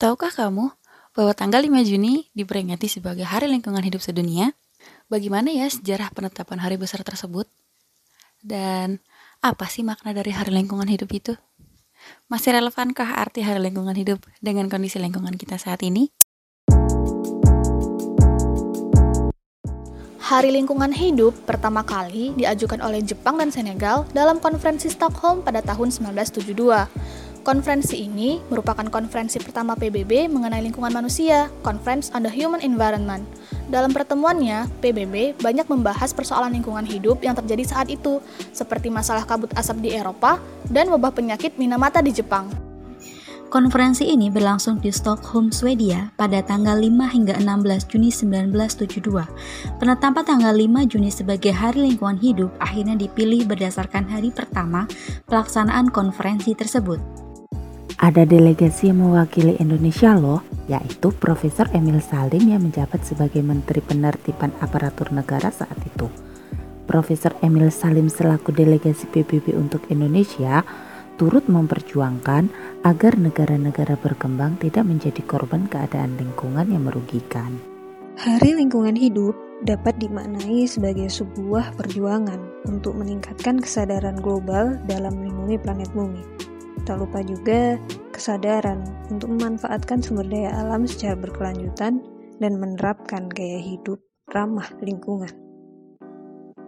Tahukah kamu bahwa tanggal 5 Juni diperingati sebagai Hari Lingkungan Hidup Sedunia? Bagaimana ya sejarah penetapan hari besar tersebut? Dan apa sih makna dari Hari Lingkungan Hidup itu? Masih relevankah arti Hari Lingkungan Hidup dengan kondisi lingkungan kita saat ini? Hari Lingkungan Hidup pertama kali diajukan oleh Jepang dan Senegal dalam konferensi Stockholm pada tahun 1972. Konferensi ini merupakan konferensi pertama PBB mengenai lingkungan manusia, Conference on the Human Environment. Dalam pertemuannya, PBB banyak membahas persoalan lingkungan hidup yang terjadi saat itu, seperti masalah kabut asap di Eropa dan wabah penyakit Minamata di Jepang. Konferensi ini berlangsung di Stockholm, Swedia pada tanggal 5 hingga 16 Juni 1972. Penetapan tanggal 5 Juni sebagai Hari Lingkungan Hidup akhirnya dipilih berdasarkan hari pertama pelaksanaan konferensi tersebut. Ada delegasi yang mewakili Indonesia loh, yaitu Profesor Emil Salim yang menjabat sebagai Menteri Penertiban Aparatur Negara saat itu. Profesor Emil Salim selaku delegasi PBB untuk Indonesia turut memperjuangkan agar negara-negara berkembang tidak menjadi korban keadaan lingkungan yang merugikan. Hari Lingkungan Hidup dapat dimaknai sebagai sebuah perjuangan untuk meningkatkan kesadaran global dalam melindungi planet bumi. Tak lupa juga kesadaran untuk memanfaatkan sumber daya alam secara berkelanjutan dan menerapkan gaya hidup ramah lingkungan.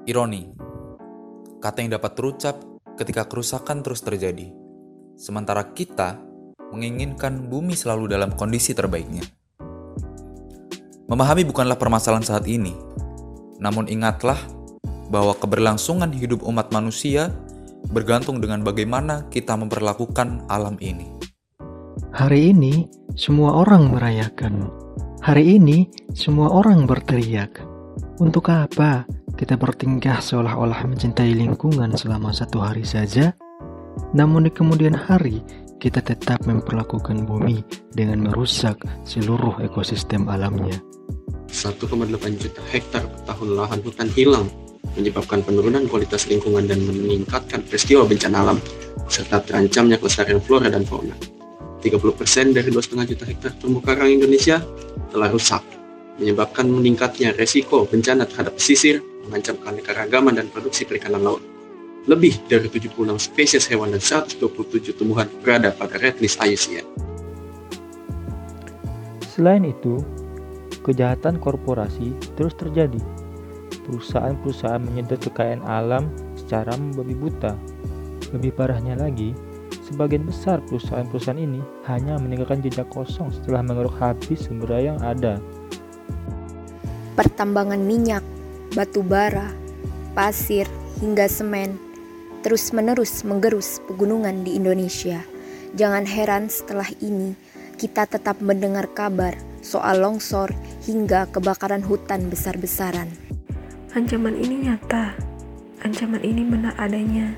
Ironi, kata yang dapat terucap ketika kerusakan terus terjadi, sementara kita menginginkan bumi selalu dalam kondisi terbaiknya. Memahami bukanlah permasalahan saat ini, namun ingatlah bahwa keberlangsungan hidup umat manusia bergantung dengan bagaimana kita memperlakukan alam ini. Hari ini, semua orang merayakan. Hari ini, semua orang berteriak. Untuk apa kita bertingkah seolah-olah mencintai lingkungan selama satu hari saja? Namun di kemudian hari, kita tetap memperlakukan bumi dengan merusak seluruh ekosistem alamnya. 1,8 juta hektar per tahun lahan hutan hilang menyebabkan penurunan kualitas lingkungan dan meningkatkan peristiwa bencana alam, serta terancamnya kelestarian flora dan fauna. 30% dari 2,5 juta hektar terumbu karang Indonesia telah rusak, menyebabkan meningkatnya resiko bencana terhadap pesisir, mengancam keanekaragaman dan produksi perikanan laut. Lebih dari 76 spesies hewan dan 127 tumbuhan berada pada red list IUCN. Selain itu, kejahatan korporasi terus terjadi perusahaan-perusahaan menyedot kekayaan alam secara membabi buta. Lebih parahnya lagi, sebagian besar perusahaan-perusahaan ini hanya meninggalkan jejak kosong setelah mengeruk habis sumber daya yang ada. Pertambangan minyak, batu bara, pasir, hingga semen terus-menerus menggerus pegunungan di Indonesia. Jangan heran setelah ini kita tetap mendengar kabar soal longsor hingga kebakaran hutan besar-besaran. Ancaman ini nyata. Ancaman ini benar adanya.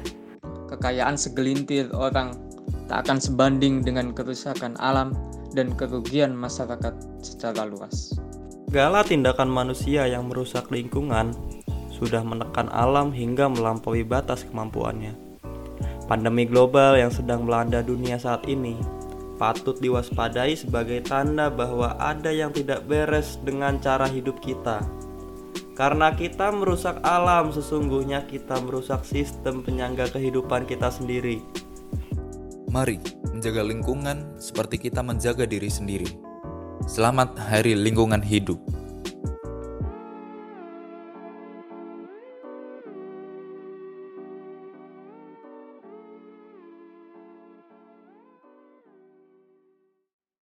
Kekayaan segelintir orang tak akan sebanding dengan kerusakan alam dan kerugian masyarakat secara luas. Segala tindakan manusia yang merusak lingkungan sudah menekan alam hingga melampaui batas kemampuannya. Pandemi global yang sedang melanda dunia saat ini patut diwaspadai sebagai tanda bahwa ada yang tidak beres dengan cara hidup kita. Karena kita merusak alam, sesungguhnya kita merusak sistem penyangga kehidupan kita sendiri. Mari menjaga lingkungan seperti kita menjaga diri sendiri. Selamat Hari Lingkungan Hidup.